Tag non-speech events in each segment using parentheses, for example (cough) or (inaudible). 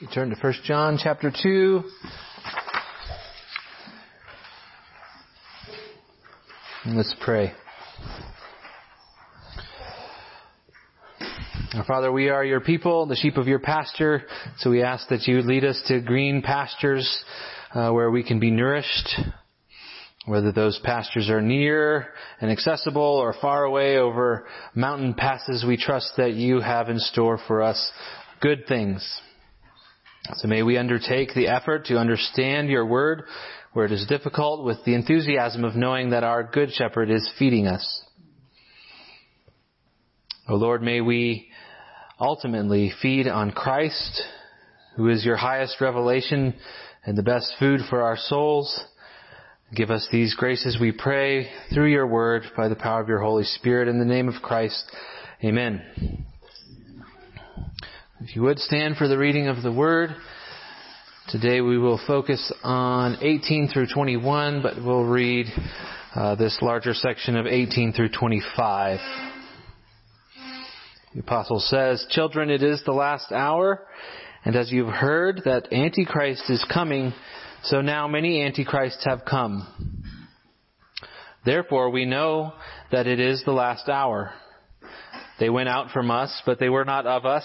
You turn to 1 John chapter 2. And let's pray. Our Father, we are your people, the sheep of your pasture, so we ask that you lead us to green pastures uh, where we can be nourished, whether those pastures are near and accessible or far away over mountain passes, we trust that you have in store for us good things. So may we undertake the effort to understand your word where it is difficult with the enthusiasm of knowing that our good shepherd is feeding us. O oh Lord, may we ultimately feed on Christ, who is your highest revelation and the best food for our souls. Give us these graces, we pray, through your word, by the power of your Holy Spirit, in the name of Christ. Amen. If you would stand for the reading of the word. Today we will focus on 18 through 21, but we'll read uh, this larger section of 18 through 25. The apostle says, Children, it is the last hour, and as you've heard that Antichrist is coming, so now many Antichrists have come. Therefore we know that it is the last hour. They went out from us, but they were not of us.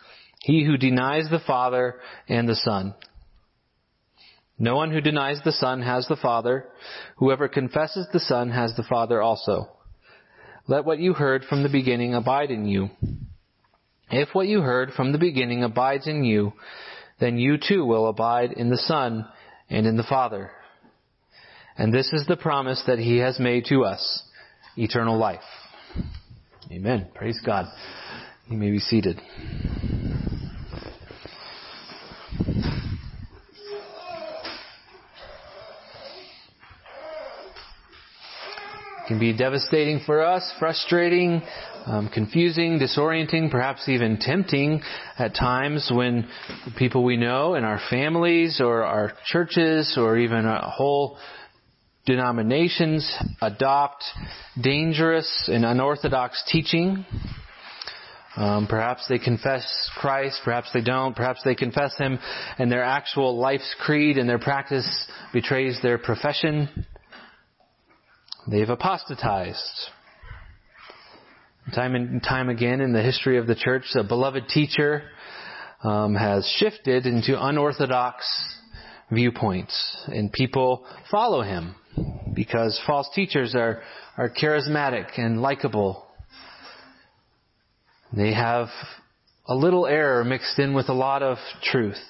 he who denies the Father and the Son. No one who denies the Son has the Father. Whoever confesses the Son has the Father also. Let what you heard from the beginning abide in you. If what you heard from the beginning abides in you, then you too will abide in the Son and in the Father. And this is the promise that He has made to us, eternal life. Amen. Praise God. You may be seated. Can be devastating for us, frustrating, um, confusing, disorienting, perhaps even tempting at times when people we know in our families or our churches or even a whole denominations adopt dangerous and unorthodox teaching. Um, perhaps they confess Christ, perhaps they don't, perhaps they confess Him and their actual life's creed and their practice betrays their profession. They've apostatized. Time and time again in the history of the church, a beloved teacher um, has shifted into unorthodox viewpoints, and people follow him because false teachers are are charismatic and likable. They have a little error mixed in with a lot of truth.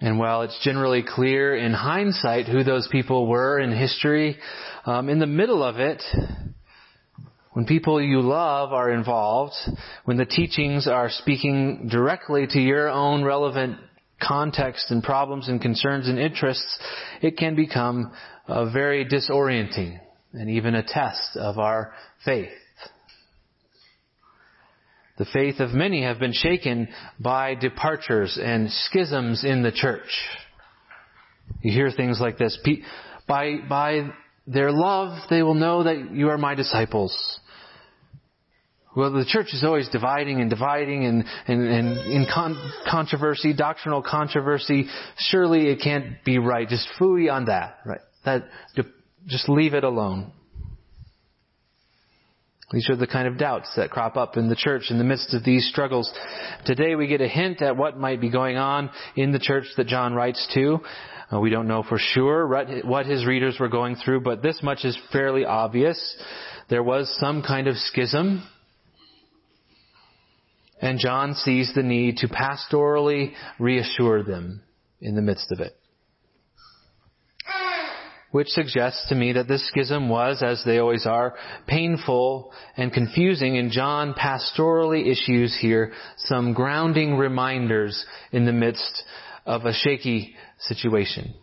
And while it's generally clear in hindsight who those people were in history, um, in the middle of it, when people you love are involved, when the teachings are speaking directly to your own relevant context and problems and concerns and interests, it can become uh, very disorienting and even a test of our faith. The faith of many have been shaken by departures and schisms in the church. You hear things like this. By, by their love, they will know that you are my disciples. Well, the church is always dividing and dividing and, and, and in con- controversy, doctrinal controversy. Surely it can't be right. Just fooey on that, right? That, just leave it alone. These are the kind of doubts that crop up in the church in the midst of these struggles. Today we get a hint at what might be going on in the church that John writes to. Uh, we don't know for sure what his readers were going through, but this much is fairly obvious. There was some kind of schism. And John sees the need to pastorally reassure them in the midst of it. Which suggests to me that this schism was, as they always are, painful and confusing, and John pastorally issues here some grounding reminders in the midst of a shaky situation.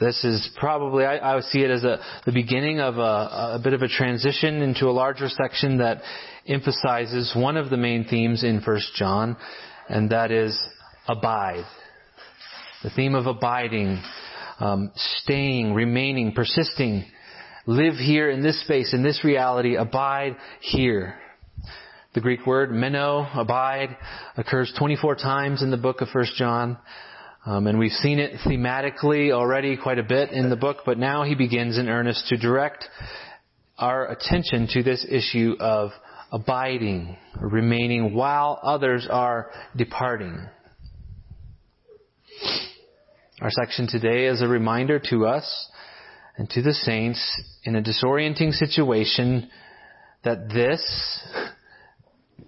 This is probably, I, I would see it as a, the beginning of a, a bit of a transition into a larger section that emphasizes one of the main themes in 1 John, and that is abide. The theme of abiding, um, staying, remaining, persisting. Live here in this space, in this reality. Abide here. The Greek word meno, abide, occurs 24 times in the book of 1 John. Um, and we've seen it thematically already quite a bit in the book, but now he begins in earnest to direct our attention to this issue of abiding, remaining while others are departing. Our section today is a reminder to us and to the saints in a disorienting situation that this,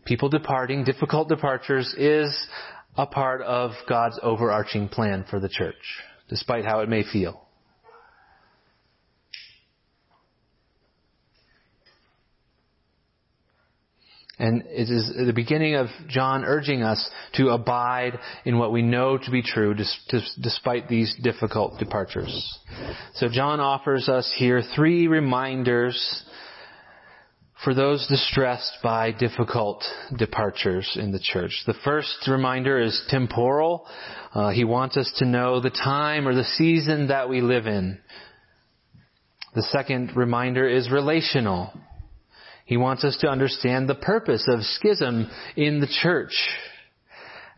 people departing, difficult departures, is a part of God's overarching plan for the church, despite how it may feel. And it is the beginning of John urging us to abide in what we know to be true despite these difficult departures. So John offers us here three reminders for those distressed by difficult departures in the church. The first reminder is temporal. Uh, he wants us to know the time or the season that we live in. The second reminder is relational. He wants us to understand the purpose of schism in the church.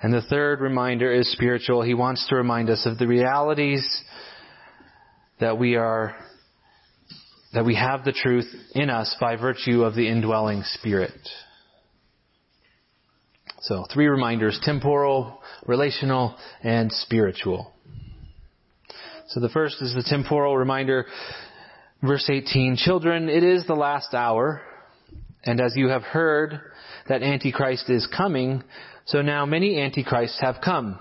And the third reminder is spiritual. He wants to remind us of the realities that we are that we have the truth in us by virtue of the indwelling Spirit. So, three reminders temporal, relational, and spiritual. So, the first is the temporal reminder, verse 18 Children, it is the last hour, and as you have heard that Antichrist is coming, so now many Antichrists have come.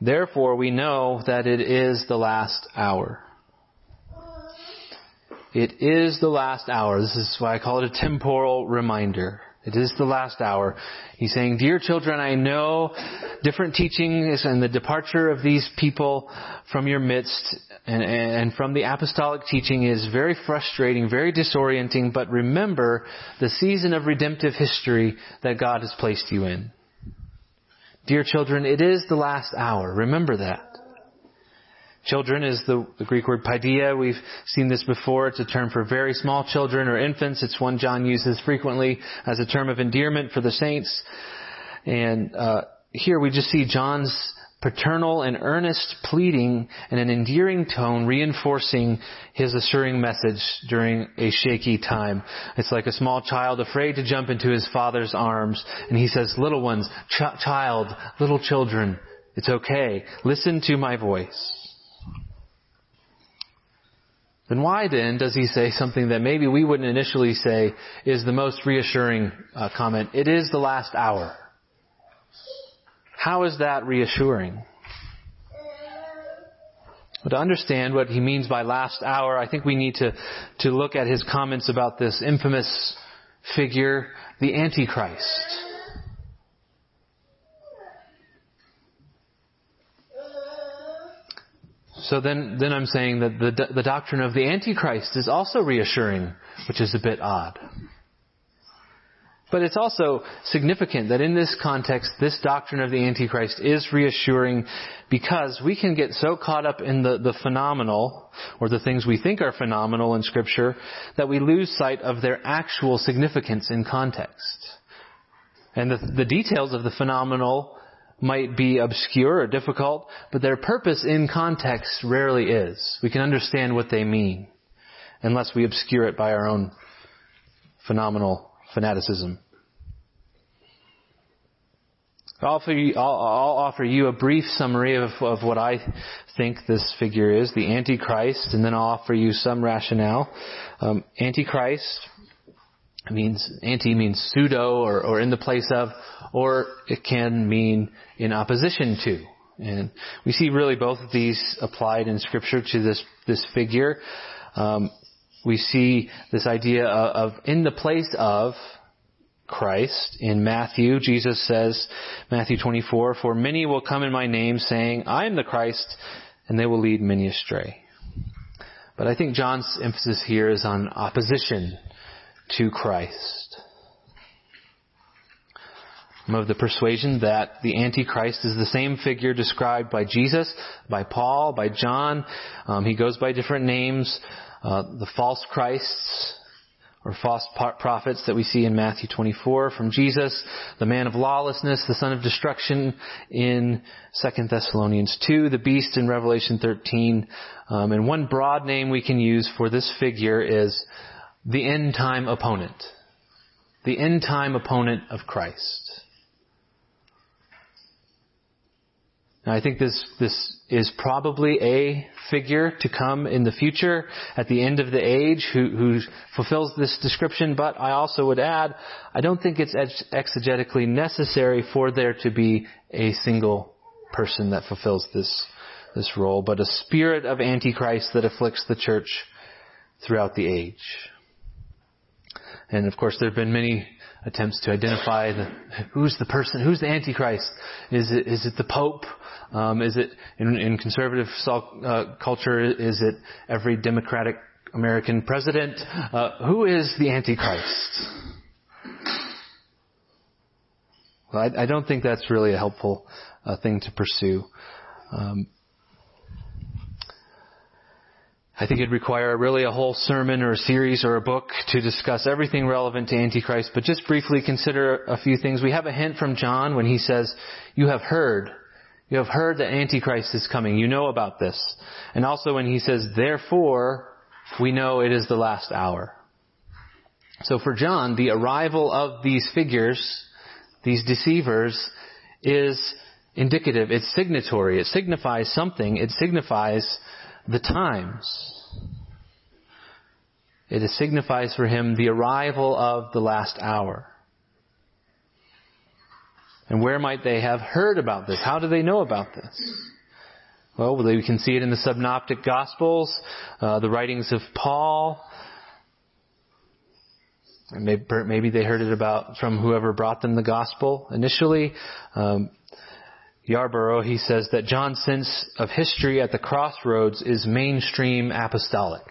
Therefore, we know that it is the last hour. It is the last hour. This is why I call it a temporal reminder. It is the last hour. He's saying, Dear children, I know different teachings and the departure of these people from your midst and, and, from the apostolic teaching is very frustrating, very disorienting, but remember the season of redemptive history that God has placed you in. Dear children, it is the last hour. Remember that. Children is the, the, Greek word paidia. We've seen this before. It's a term for very small children or infants. It's one John uses frequently as a term of endearment for the saints. And uh, here we just see John's paternal and earnest pleading in an endearing tone reinforcing his assuring message during a shaky time. It's like a small child afraid to jump into his father's arms and he says, little ones, ch- child, little children, it's okay. Listen to my voice. Then why then does he say something that maybe we wouldn't initially say is the most reassuring uh, comment? It is the last hour. How is that reassuring? But to understand what he means by last hour, I think we need to, to look at his comments about this infamous figure, the Antichrist. So then, then I'm saying that the, the doctrine of the Antichrist is also reassuring, which is a bit odd. But it's also significant that in this context, this doctrine of the Antichrist is reassuring because we can get so caught up in the, the phenomenal, or the things we think are phenomenal in Scripture, that we lose sight of their actual significance in context. And the, the details of the phenomenal might be obscure or difficult, but their purpose in context rarely is. We can understand what they mean unless we obscure it by our own phenomenal fanaticism. I'll offer, you, I'll, I'll offer you, a brief summary of, of what I think this figure is, the Antichrist, and then I'll offer you some rationale. Um, Antichrist means anti means pseudo or, or in the place of, or it can mean in opposition to. And we see really both of these applied in Scripture to this this figure. Um, we see this idea of, of in the place of Christ. In Matthew, Jesus says, Matthew 24, For many will come in my name saying, I am the Christ, and they will lead many astray. But I think John's emphasis here is on opposition to Christ. I'm of the persuasion that the Antichrist is the same figure described by Jesus, by Paul, by John. Um, he goes by different names. Uh, the false Christs, or false prophets that we see in Matthew 24 from Jesus, the man of lawlessness, the son of destruction in 2 Thessalonians 2, the beast in Revelation 13. Um, and one broad name we can use for this figure is the end time opponent. The end time opponent of Christ. Now, I think this, this is probably a figure to come in the future at the end of the age who, who fulfills this description, but I also would add, I don't think it's exegetically necessary for there to be a single person that fulfills this, this role, but a spirit of Antichrist that afflicts the church throughout the age. And of course, there have been many attempts to identify the, who's the person, who's the Antichrist. Is it, is it the Pope? Um, is it in, in conservative uh, culture? Is it every Democratic American president? Uh, who is the Antichrist? Well, I, I, don't think that's really a helpful uh, thing to pursue. Um, I think it'd require really a whole sermon or a series or a book to discuss everything relevant to Antichrist, but just briefly consider a few things. We have a hint from John when he says, you have heard, you have heard that Antichrist is coming. You know about this. And also when he says, therefore, we know it is the last hour. So for John, the arrival of these figures, these deceivers, is indicative. It's signatory. It signifies something. It signifies the times. It signifies for him the arrival of the last hour. And where might they have heard about this? How do they know about this? Well, we can see it in the synoptic gospels, uh, the writings of Paul. Maybe, they heard it about from whoever brought them the gospel initially. Um, Yarbrough, he says that John's sense of history at the crossroads is mainstream apostolic.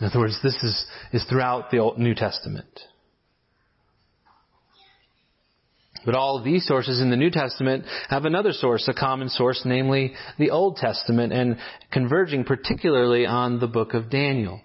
In other words, this is, is throughout the Old, New Testament. But all of these sources in the New Testament have another source, a common source, namely the Old Testament, and converging particularly on the book of Daniel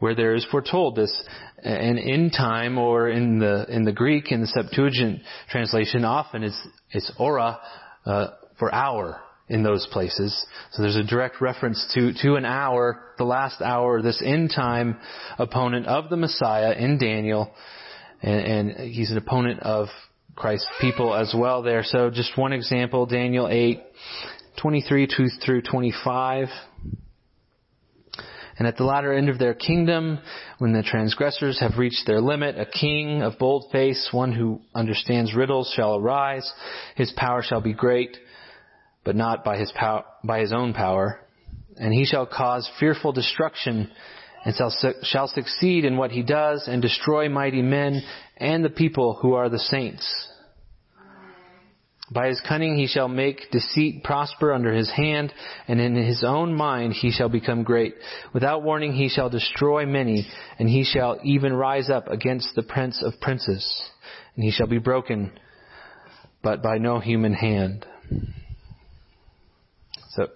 where there is foretold this and in time or in the in the Greek in the Septuagint translation often it's it's ora uh, for hour in those places. So there's a direct reference to to an hour, the last hour, this end time opponent of the Messiah in Daniel, and, and he's an opponent of Christ's people as well there. So just one example, Daniel 8, 23 through 25. And at the latter end of their kingdom, when the transgressors have reached their limit, a king of bold face, one who understands riddles, shall arise. His power shall be great, but not by his, pow- by his own power. And he shall cause fearful destruction, and shall, su- shall succeed in what he does, and destroy mighty men and the people who are the saints. By his cunning he shall make deceit prosper under his hand, and in his own mind he shall become great. Without warning he shall destroy many, and he shall even rise up against the prince of princes. And he shall be broken, but by no human hand. So,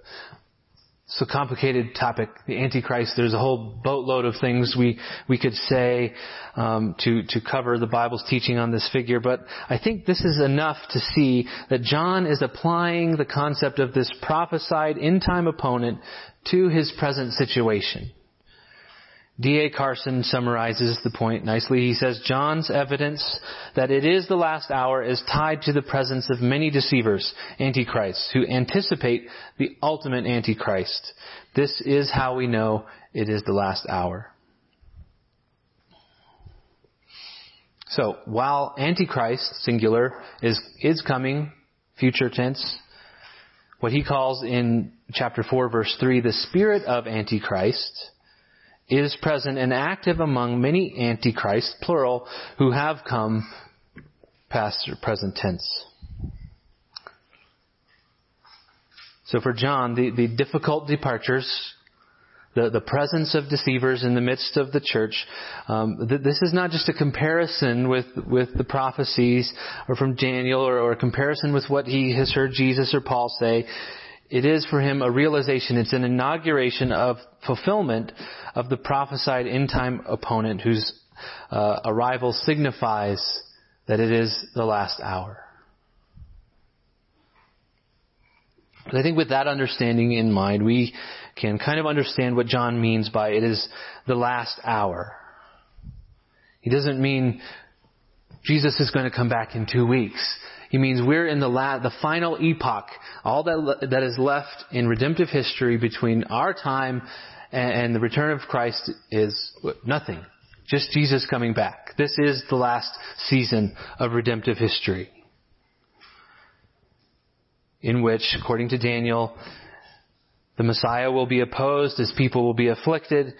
so complicated topic, the Antichrist. There's a whole boatload of things we we could say um, to to cover the Bible's teaching on this figure, but I think this is enough to see that John is applying the concept of this prophesied in time opponent to his present situation. D.A. Carson summarizes the point nicely. He says, John's evidence that it is the last hour is tied to the presence of many deceivers, antichrists, who anticipate the ultimate antichrist. This is how we know it is the last hour. So, while antichrist, singular, is, is coming, future tense, what he calls in chapter 4 verse 3 the spirit of Antichrist is present and active among many Antichrists, plural, who have come past or present tense. So for John, the, the difficult departures, the, the presence of deceivers in the midst of the church, um, th- this is not just a comparison with, with the prophecies or from Daniel or, or a comparison with what he has heard Jesus or Paul say. It is for him a realization, it's an inauguration of fulfillment of the prophesied end time opponent whose uh, arrival signifies that it is the last hour. But I think with that understanding in mind, we can kind of understand what John means by it is the last hour. He doesn't mean Jesus is going to come back in two weeks. He means we're in the la- the final epoch, all that that is left in redemptive history between our time and, and the return of Christ is nothing. Just Jesus coming back. This is the last season of redemptive history. In which, according to Daniel, the Messiah will be opposed as people will be afflicted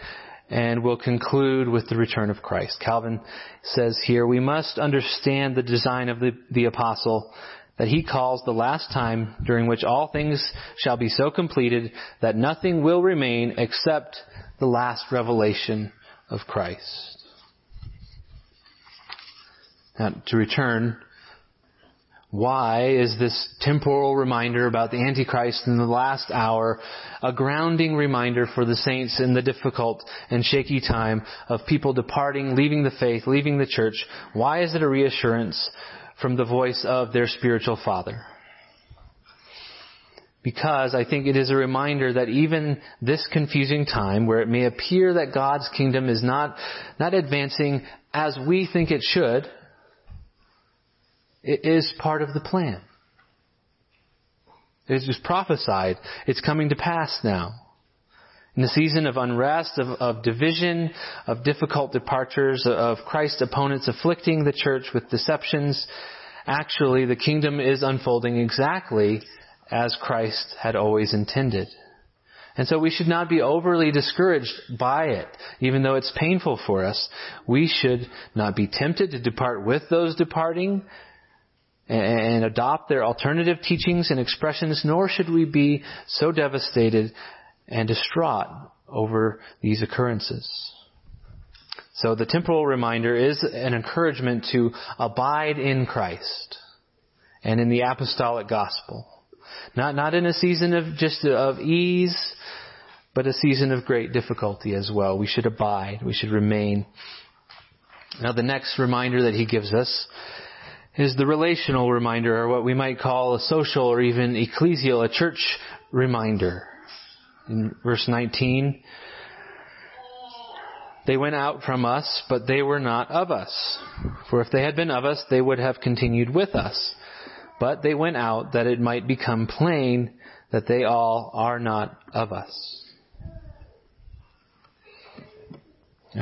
and we'll conclude with the return of Christ. Calvin says here, we must understand the design of the, the apostle that he calls the last time during which all things shall be so completed that nothing will remain except the last revelation of Christ. Now, to return, why is this temporal reminder about the Antichrist in the last hour a grounding reminder for the saints in the difficult and shaky time of people departing, leaving the faith, leaving the church? Why is it a reassurance from the voice of their spiritual father? Because I think it is a reminder that even this confusing time where it may appear that God's kingdom is not, not advancing as we think it should, it is part of the plan. It just prophesied. It's coming to pass now. In the season of unrest, of, of division, of difficult departures, of Christ's opponents afflicting the church with deceptions, actually the kingdom is unfolding exactly as Christ had always intended. And so we should not be overly discouraged by it, even though it's painful for us. We should not be tempted to depart with those departing, and adopt their alternative teachings and expressions, nor should we be so devastated and distraught over these occurrences. So the temporal reminder is an encouragement to abide in Christ and in the apostolic gospel. Not, not in a season of just of ease, but a season of great difficulty as well. We should abide. We should remain. Now the next reminder that he gives us is the relational reminder, or what we might call a social or even ecclesial, a church reminder. In verse 19, they went out from us, but they were not of us. For if they had been of us, they would have continued with us. But they went out that it might become plain that they all are not of us.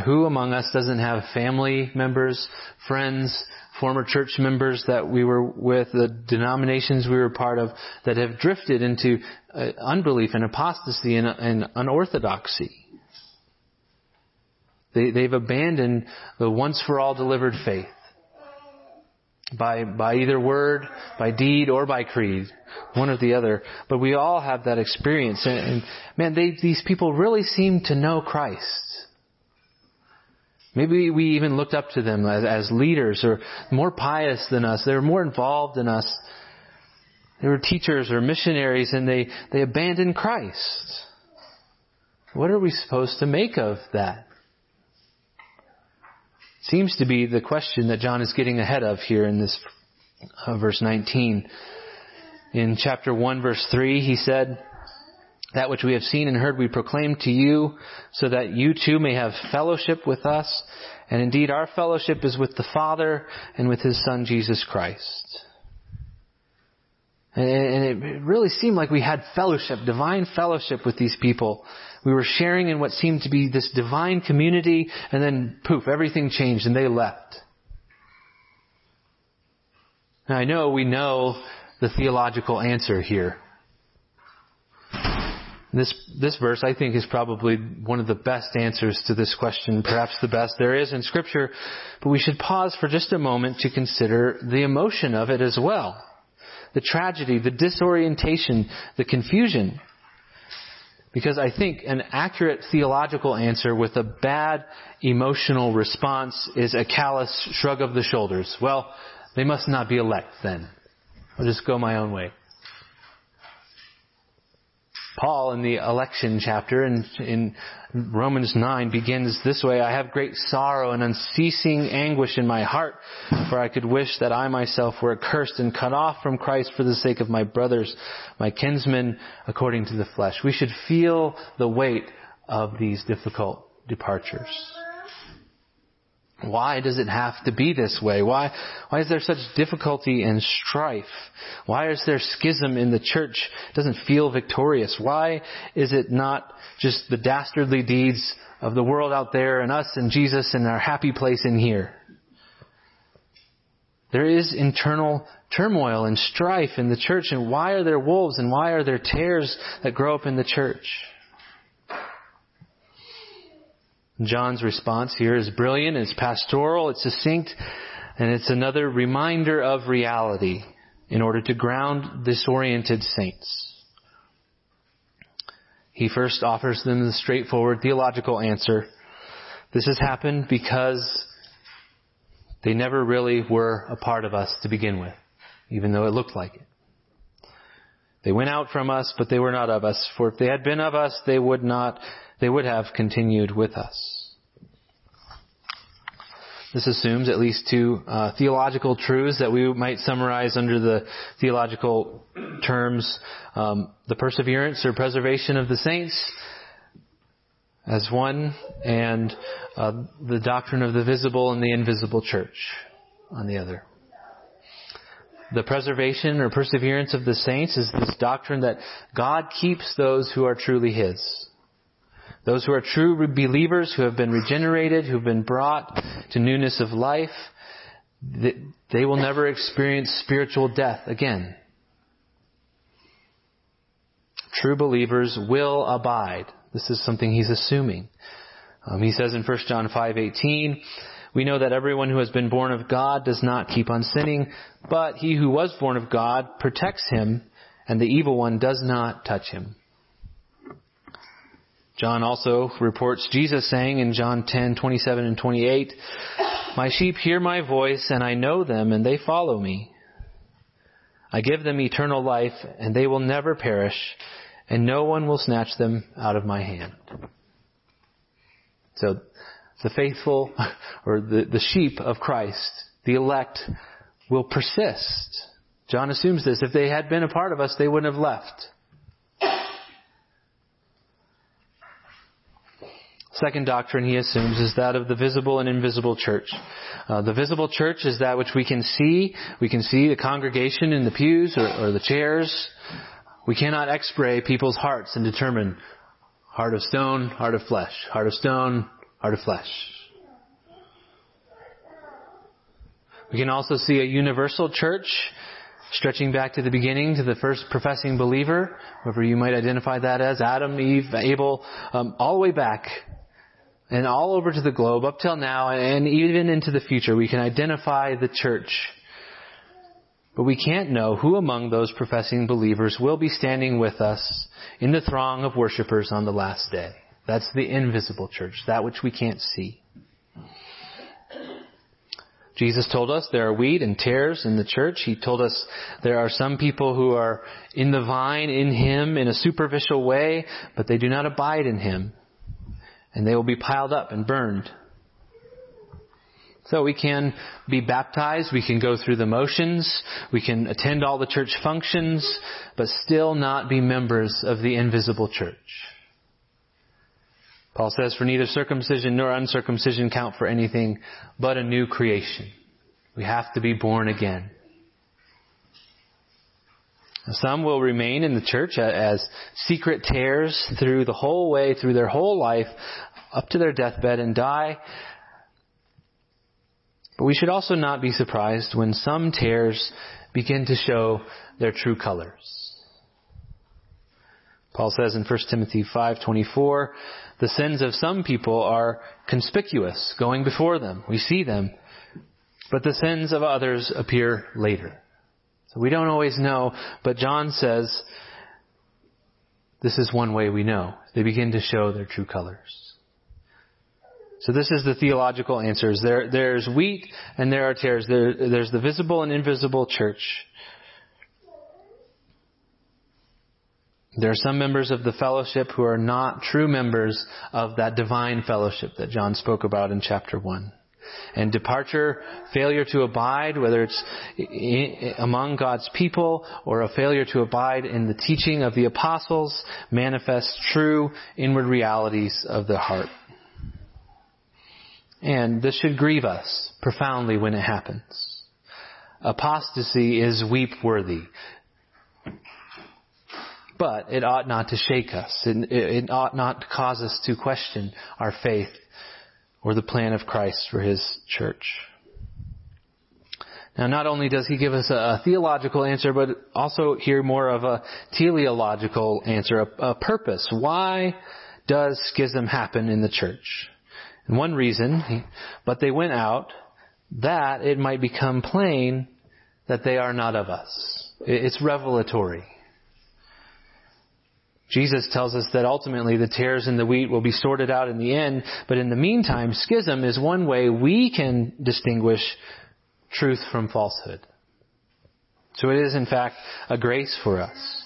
Who among us doesn't have family members, friends, former church members that we were with, the denominations we were part of, that have drifted into uh, unbelief and apostasy and, and unorthodoxy. They, they've abandoned the once for all delivered faith. By, by either word, by deed, or by creed. One or the other. But we all have that experience. And, and man, they, these people really seem to know Christ. Maybe we even looked up to them as, as leaders or more pious than us. They were more involved than us. They were teachers or missionaries and they, they abandoned Christ. What are we supposed to make of that? Seems to be the question that John is getting ahead of here in this uh, verse 19. In chapter 1 verse 3, he said, that which we have seen and heard we proclaim to you, so that you too may have fellowship with us. And indeed, our fellowship is with the Father and with His Son, Jesus Christ. And it really seemed like we had fellowship, divine fellowship with these people. We were sharing in what seemed to be this divine community, and then poof, everything changed and they left. Now I know we know the theological answer here. This, this verse, I think, is probably one of the best answers to this question, perhaps the best there is in Scripture, but we should pause for just a moment to consider the emotion of it as well. The tragedy, the disorientation, the confusion. Because I think an accurate theological answer with a bad emotional response is a callous shrug of the shoulders. Well, they must not be elect then. I'll just go my own way. Paul in the election chapter in, in Romans 9 begins this way, I have great sorrow and unceasing anguish in my heart, for I could wish that I myself were accursed and cut off from Christ for the sake of my brothers, my kinsmen, according to the flesh. We should feel the weight of these difficult departures. Why does it have to be this way? Why, why is there such difficulty and strife? Why is there schism in the church? It doesn't feel victorious. Why is it not just the dastardly deeds of the world out there and us and Jesus and our happy place in here? There is internal turmoil and strife in the church and why are there wolves and why are there tares that grow up in the church? John's response here is brilliant, it's pastoral, it's succinct, and it's another reminder of reality in order to ground disoriented saints. He first offers them the straightforward theological answer. This has happened because they never really were a part of us to begin with, even though it looked like it. They went out from us, but they were not of us. For if they had been of us, they would not they would have continued with us. This assumes at least two uh, theological truths that we might summarize under the theological terms um, the perseverance or preservation of the saints as one, and uh, the doctrine of the visible and the invisible church on the other. The preservation or perseverance of the saints is this doctrine that God keeps those who are truly His. Those who are true believers, who have been regenerated, who have been brought to newness of life, they will never experience spiritual death again. True believers will abide. This is something he's assuming. Um, he says in 1 John 5:18, "We know that everyone who has been born of God does not keep on sinning, but he who was born of God protects him, and the evil one does not touch him." John also reports Jesus saying in John 10, 27 and 28, My sheep hear my voice and I know them and they follow me. I give them eternal life and they will never perish and no one will snatch them out of my hand. So the faithful (laughs) or the, the sheep of Christ, the elect will persist. John assumes this. If they had been a part of us, they wouldn't have left. Second doctrine he assumes is that of the visible and invisible church. Uh, the visible church is that which we can see. We can see the congregation in the pews or, or the chairs. We cannot x-ray people's hearts and determine heart of stone, heart of flesh, heart of stone, heart of flesh. We can also see a universal church stretching back to the beginning to the first professing believer, whoever you might identify that as, Adam, Eve, Abel, um, all the way back and all over to the globe up till now and even into the future, we can identify the church. But we can't know who among those professing believers will be standing with us in the throng of worshipers on the last day. That's the invisible church, that which we can't see. Jesus told us there are wheat and tares in the church. He told us there are some people who are in the vine in Him in a superficial way, but they do not abide in Him and they will be piled up and burned. So we can be baptized, we can go through the motions, we can attend all the church functions, but still not be members of the invisible church. Paul says, for neither circumcision nor uncircumcision count for anything but a new creation. We have to be born again. Some will remain in the church as secret tares through the whole way, through their whole life, up to their deathbed and die. But we should also not be surprised when some tares begin to show their true colors. Paul says in 1 Timothy 5:24, the sins of some people are conspicuous, going before them. We see them. But the sins of others appear later. So we don't always know, but John says this is one way we know. They begin to show their true colors. So this is the theological answers. There, there's wheat and there are tares. There, there's the visible and invisible church. There are some members of the fellowship who are not true members of that divine fellowship that John spoke about in chapter 1. And departure, failure to abide, whether it's among God's people or a failure to abide in the teaching of the apostles, manifests true inward realities of the heart. And this should grieve us profoundly when it happens. Apostasy is weep worthy but it ought not to shake us. It, it, ought not to cause us to question our faith or the plan of Christ for His church. Now, not only does he give us a, theological answer, but also here more of a teleological answer, a, a purpose. Why does schism happen in the church? And one reason, but they went out that it might become plain that they are not of us. It's revelatory. Jesus tells us that ultimately the tares and the wheat will be sorted out in the end, but in the meantime, schism is one way we can distinguish truth from falsehood. So it is in fact a grace for us.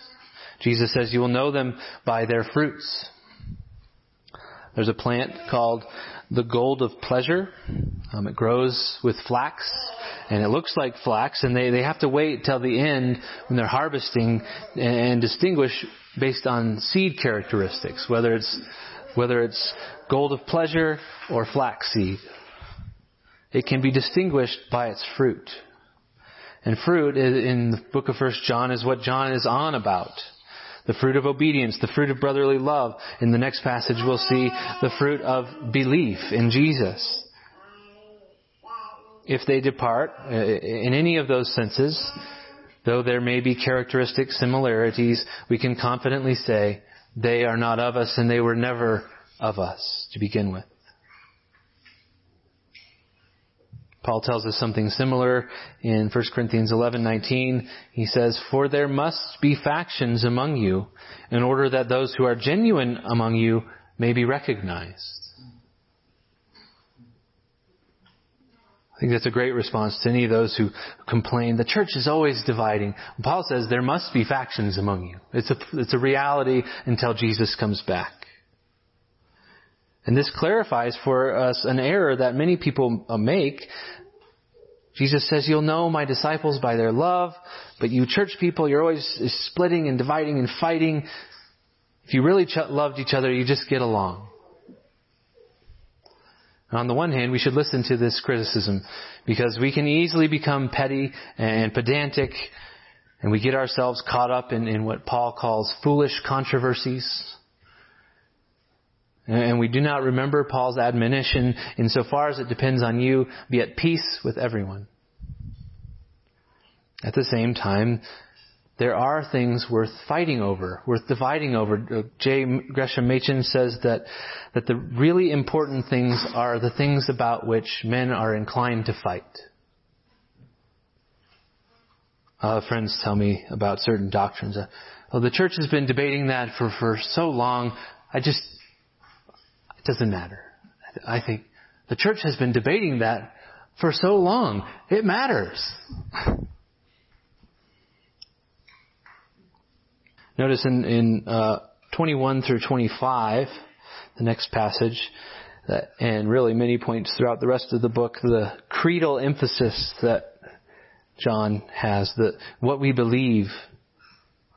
Jesus says you will know them by their fruits. There's a plant called the gold of pleasure. Um, it grows with flax, and it looks like flax, and they, they have to wait till the end when they're harvesting and, and distinguish based on seed characteristics, whether it's whether it's gold of pleasure or flaxseed. It can be distinguished by its fruit. And fruit in the book of First John is what John is on about. The fruit of obedience, the fruit of brotherly love. In the next passage we'll see the fruit of belief in Jesus. If they depart uh, in any of those senses, Though there may be characteristic similarities, we can confidently say they are not of us and they were never of us to begin with. Paul tells us something similar in 1 Corinthians 11:19. He says, "For there must be factions among you, in order that those who are genuine among you may be recognized." I think that's a great response to any of those who complain. The church is always dividing. Paul says there must be factions among you. It's a, it's a reality until Jesus comes back. And this clarifies for us an error that many people uh, make. Jesus says, you'll know my disciples by their love, but you church people, you're always splitting and dividing and fighting. If you really ch- loved each other, you just get along. On the one hand, we should listen to this criticism because we can easily become petty and pedantic and we get ourselves caught up in, in what Paul calls foolish controversies. And we do not remember Paul's admonition, insofar as it depends on you, be at peace with everyone. At the same time, there are things worth fighting over, worth dividing over. Uh, J. Gresham Machen says that, that the really important things are the things about which men are inclined to fight. Uh, friends tell me about certain doctrines. Uh, the church has been debating that for, for so long. I just, it doesn't matter. I think the church has been debating that for so long. It matters. (laughs) Notice in, in uh, 21 through 25, the next passage, that, and really many points throughout the rest of the book, the creedal emphasis that John has, that what we believe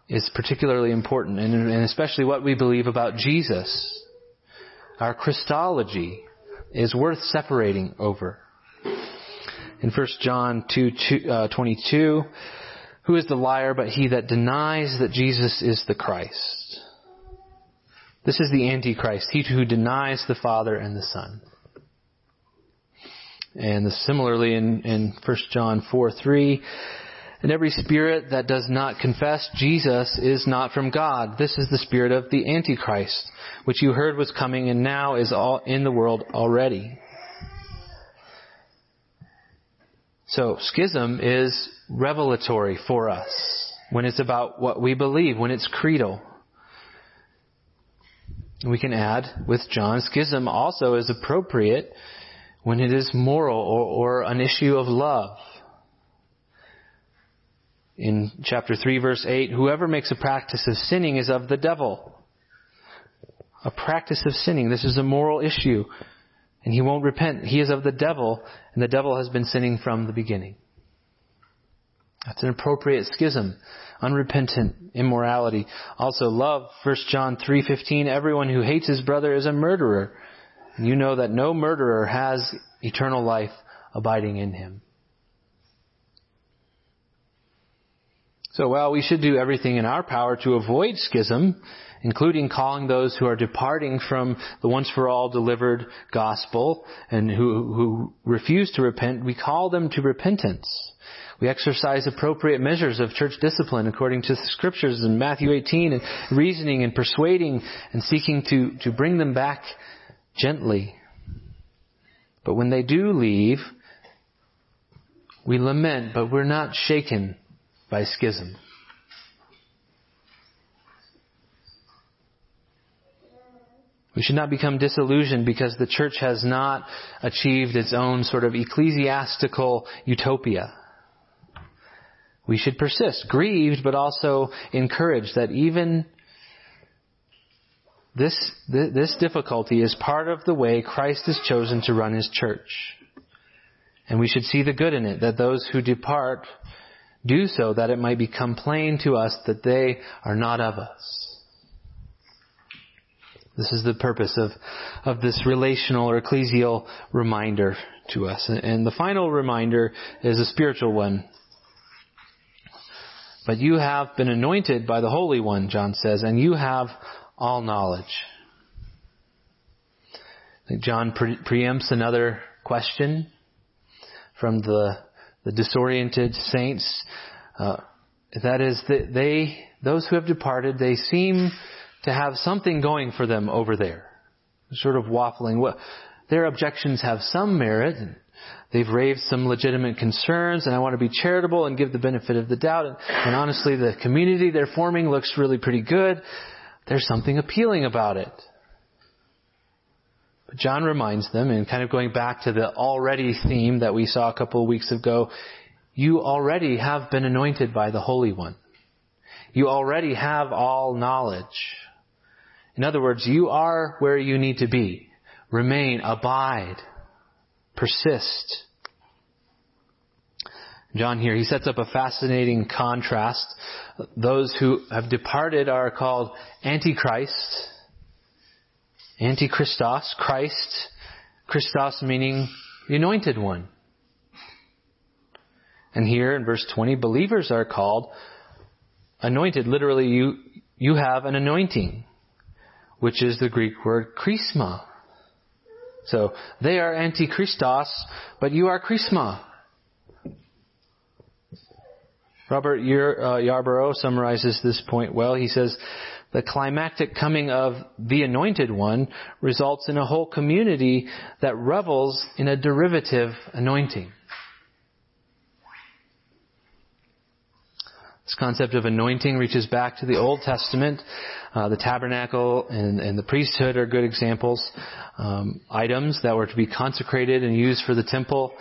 is particularly important, and, and especially what we believe about Jesus. Our Christology is worth separating over. In 1 John 2, 2 uh, 22, who is the liar but he that denies that Jesus is the Christ? This is the Antichrist, he who denies the Father and the Son. And similarly in, in 1 John 4 3, And every spirit that does not confess Jesus is not from God. This is the spirit of the Antichrist, which you heard was coming and now is all in the world already. So schism is revelatory for us when it's about what we believe, when it's creedal. We can add with John, schism also is appropriate when it is moral or, or an issue of love. In chapter 3 verse 8, whoever makes a practice of sinning is of the devil. A practice of sinning. This is a moral issue. And he won't repent. He is of the devil, and the devil has been sinning from the beginning. That's an appropriate schism. Unrepentant immorality. Also love, 1 John 3:15, everyone who hates his brother is a murderer. And you know that no murderer has eternal life abiding in him. So while we should do everything in our power to avoid schism, including calling those who are departing from the once for all delivered gospel and who, who refuse to repent, we call them to repentance. We exercise appropriate measures of church discipline according to the scriptures in Matthew 18 and reasoning and persuading and seeking to, to bring them back gently. But when they do leave, we lament, but we're not shaken by schism. We should not become disillusioned because the church has not achieved its own sort of ecclesiastical utopia. We should persist, grieved, but also encouraged that even this, this difficulty is part of the way Christ has chosen to run his church. And we should see the good in it, that those who depart do so that it might become plain to us that they are not of us. This is the purpose of, of this relational or ecclesial reminder to us. And the final reminder is a spiritual one. But you have been anointed by the Holy One, John says, and you have all knowledge. John pre- preempts another question from the the disoriented saints. Uh, that is, that they, those who have departed, they seem to have something going for them over there. Sort of waffling. Well, their objections have some merit. And they've raised some legitimate concerns, and I want to be charitable and give the benefit of the doubt. And, and honestly, the community they're forming looks really pretty good. There's something appealing about it. But John reminds them, and kind of going back to the already theme that we saw a couple of weeks ago, you already have been anointed by the Holy One. You already have all knowledge. In other words, you are where you need to be. Remain, abide, persist. John here, he sets up a fascinating contrast. Those who have departed are called Antichrist, Antichristos, Christ, Christos meaning the anointed one. And here in verse 20, believers are called anointed. Literally, you, you have an anointing, which is the Greek word chrisma. So they are antichristos, but you are chrisma. Robert uh, Yarbrough summarizes this point well. He says, the climactic coming of the anointed one results in a whole community that revels in a derivative anointing. This concept of anointing reaches back to the Old Testament. Uh, the tabernacle and, and, the priesthood are good examples. Um, items that were to be consecrated and used for the temple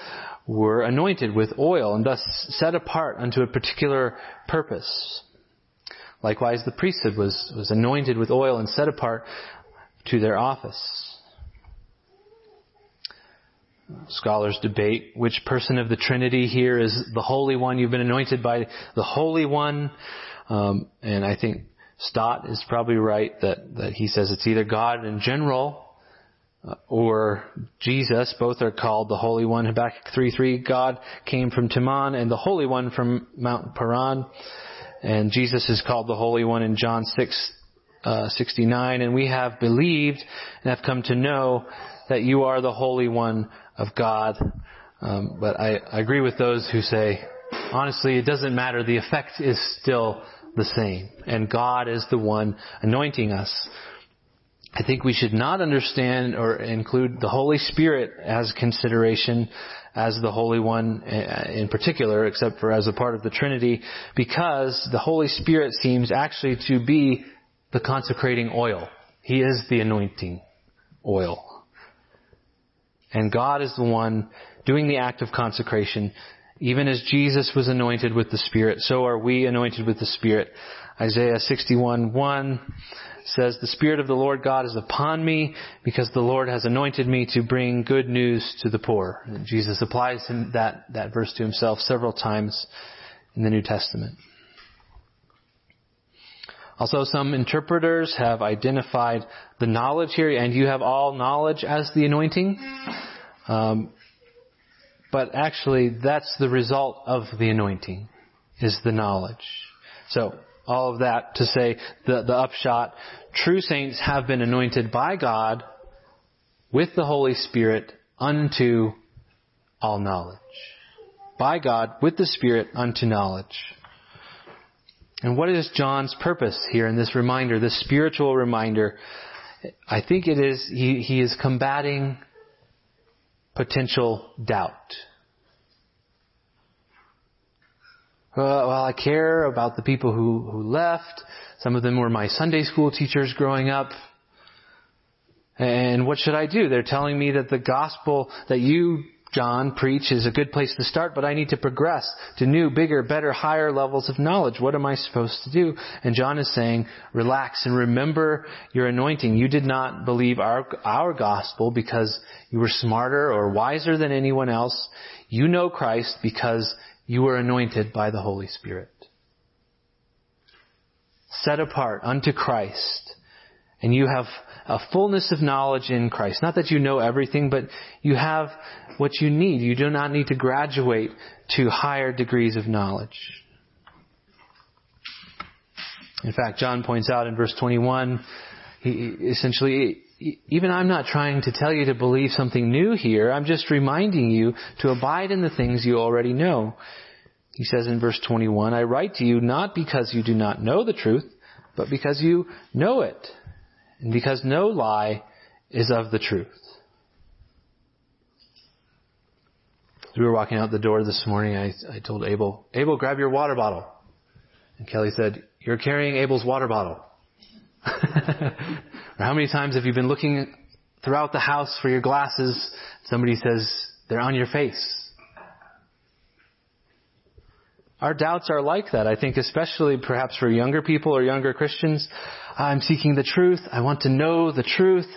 were anointed with oil and thus set apart unto a particular purpose. Likewise, the priesthood was, was anointed with oil and set apart to their office. Scholars debate which person of the Trinity here is the Holy One. You've been anointed by the Holy One. Um, and I think Stott is probably right that, that he says it's either God in general uh, or Jesus. Both are called the Holy One. Habakkuk 3.3, God came from Teman and the Holy One from Mount Paran. And Jesus is called the Holy One in John 6, uh, 69. And we have believed and have come to know that you are the Holy One of God. Um, but I, I agree with those who say honestly, it doesn't matter. The effect is still the same. And God is the one anointing us. I think we should not understand or include the Holy Spirit as consideration as the Holy One uh, in particular, except for as a part of the Trinity, because the Holy Spirit seems actually to be the consecrating oil. He is the anointing oil. And God is the one doing the act of consecration. Even as Jesus was anointed with the Spirit, so are we anointed with the Spirit. Isaiah 61, 1 says, The Spirit of the Lord God is upon me because the Lord has anointed me to bring good news to the poor. And Jesus applies that, that verse to himself several times in the New Testament. Also, some interpreters have identified the knowledge here, and you have all knowledge as the anointing. Um, but actually, that's the result of the anointing, is the knowledge. So, all of that to say the, the upshot, true saints have been anointed by God with the Holy Spirit unto all knowledge. By God with the Spirit unto knowledge. And what is John's purpose here in this reminder, this spiritual reminder? I think it is, he, he is combating potential doubt. Uh, well, I care about the people who, who left. Some of them were my Sunday school teachers growing up. And what should I do? They're telling me that the gospel that you John preach is a good place to start, but I need to progress to new, bigger, better, higher levels of knowledge. What am I supposed to do? And John is saying, relax and remember your anointing. You did not believe our, our gospel because you were smarter or wiser than anyone else. You know Christ because you were anointed by the Holy Spirit. Set apart unto Christ. And you have a fullness of knowledge in Christ. Not that you know everything, but you have what you need. You do not need to graduate to higher degrees of knowledge. In fact, John points out in verse 21, he essentially, even I'm not trying to tell you to believe something new here. I'm just reminding you to abide in the things you already know. He says in verse 21, I write to you not because you do not know the truth, but because you know it and because no lie is of the truth. As we were walking out the door this morning, I, I told Abel, Abel, grab your water bottle. And Kelly said, you're carrying Abel's water bottle. (laughs) how many times have you been looking throughout the house for your glasses? Somebody says, they're on your face. Our doubts are like that. I think especially perhaps for younger people or younger Christians. I'm seeking the truth. I want to know the truth.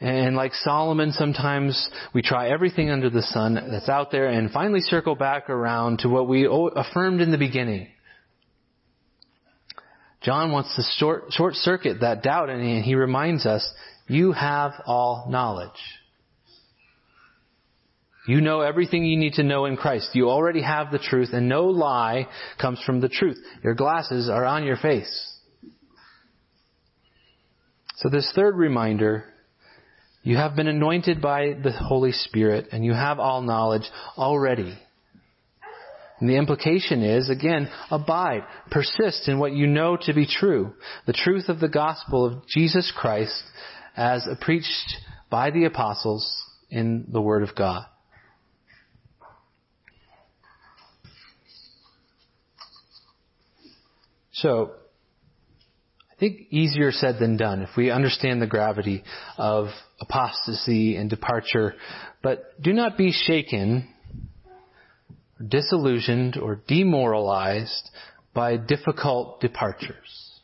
And like Solomon, sometimes we try everything under the sun that's out there and finally circle back around to what we affirmed in the beginning. John wants to short, short circuit that doubt and he reminds us, you have all knowledge. You know everything you need to know in Christ. You already have the truth and no lie comes from the truth. Your glasses are on your face. So this third reminder, you have been anointed by the Holy Spirit and you have all knowledge already. And the implication is, again, abide, persist in what you know to be true. The truth of the gospel of Jesus Christ as preached by the apostles in the Word of God. So, I think easier said than done if we understand the gravity of apostasy and departure. But do not be shaken, disillusioned, or demoralized by difficult departures.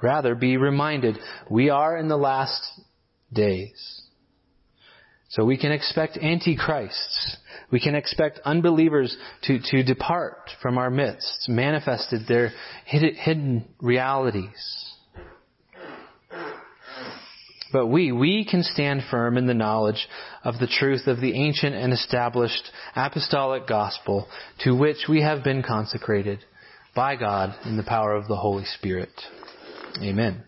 Rather, be reminded we are in the last days. So we can expect antichrists we can expect unbelievers to, to depart from our midst, manifested their hidden realities. But we, we can stand firm in the knowledge of the truth of the ancient and established apostolic gospel to which we have been consecrated by God in the power of the Holy Spirit. Amen.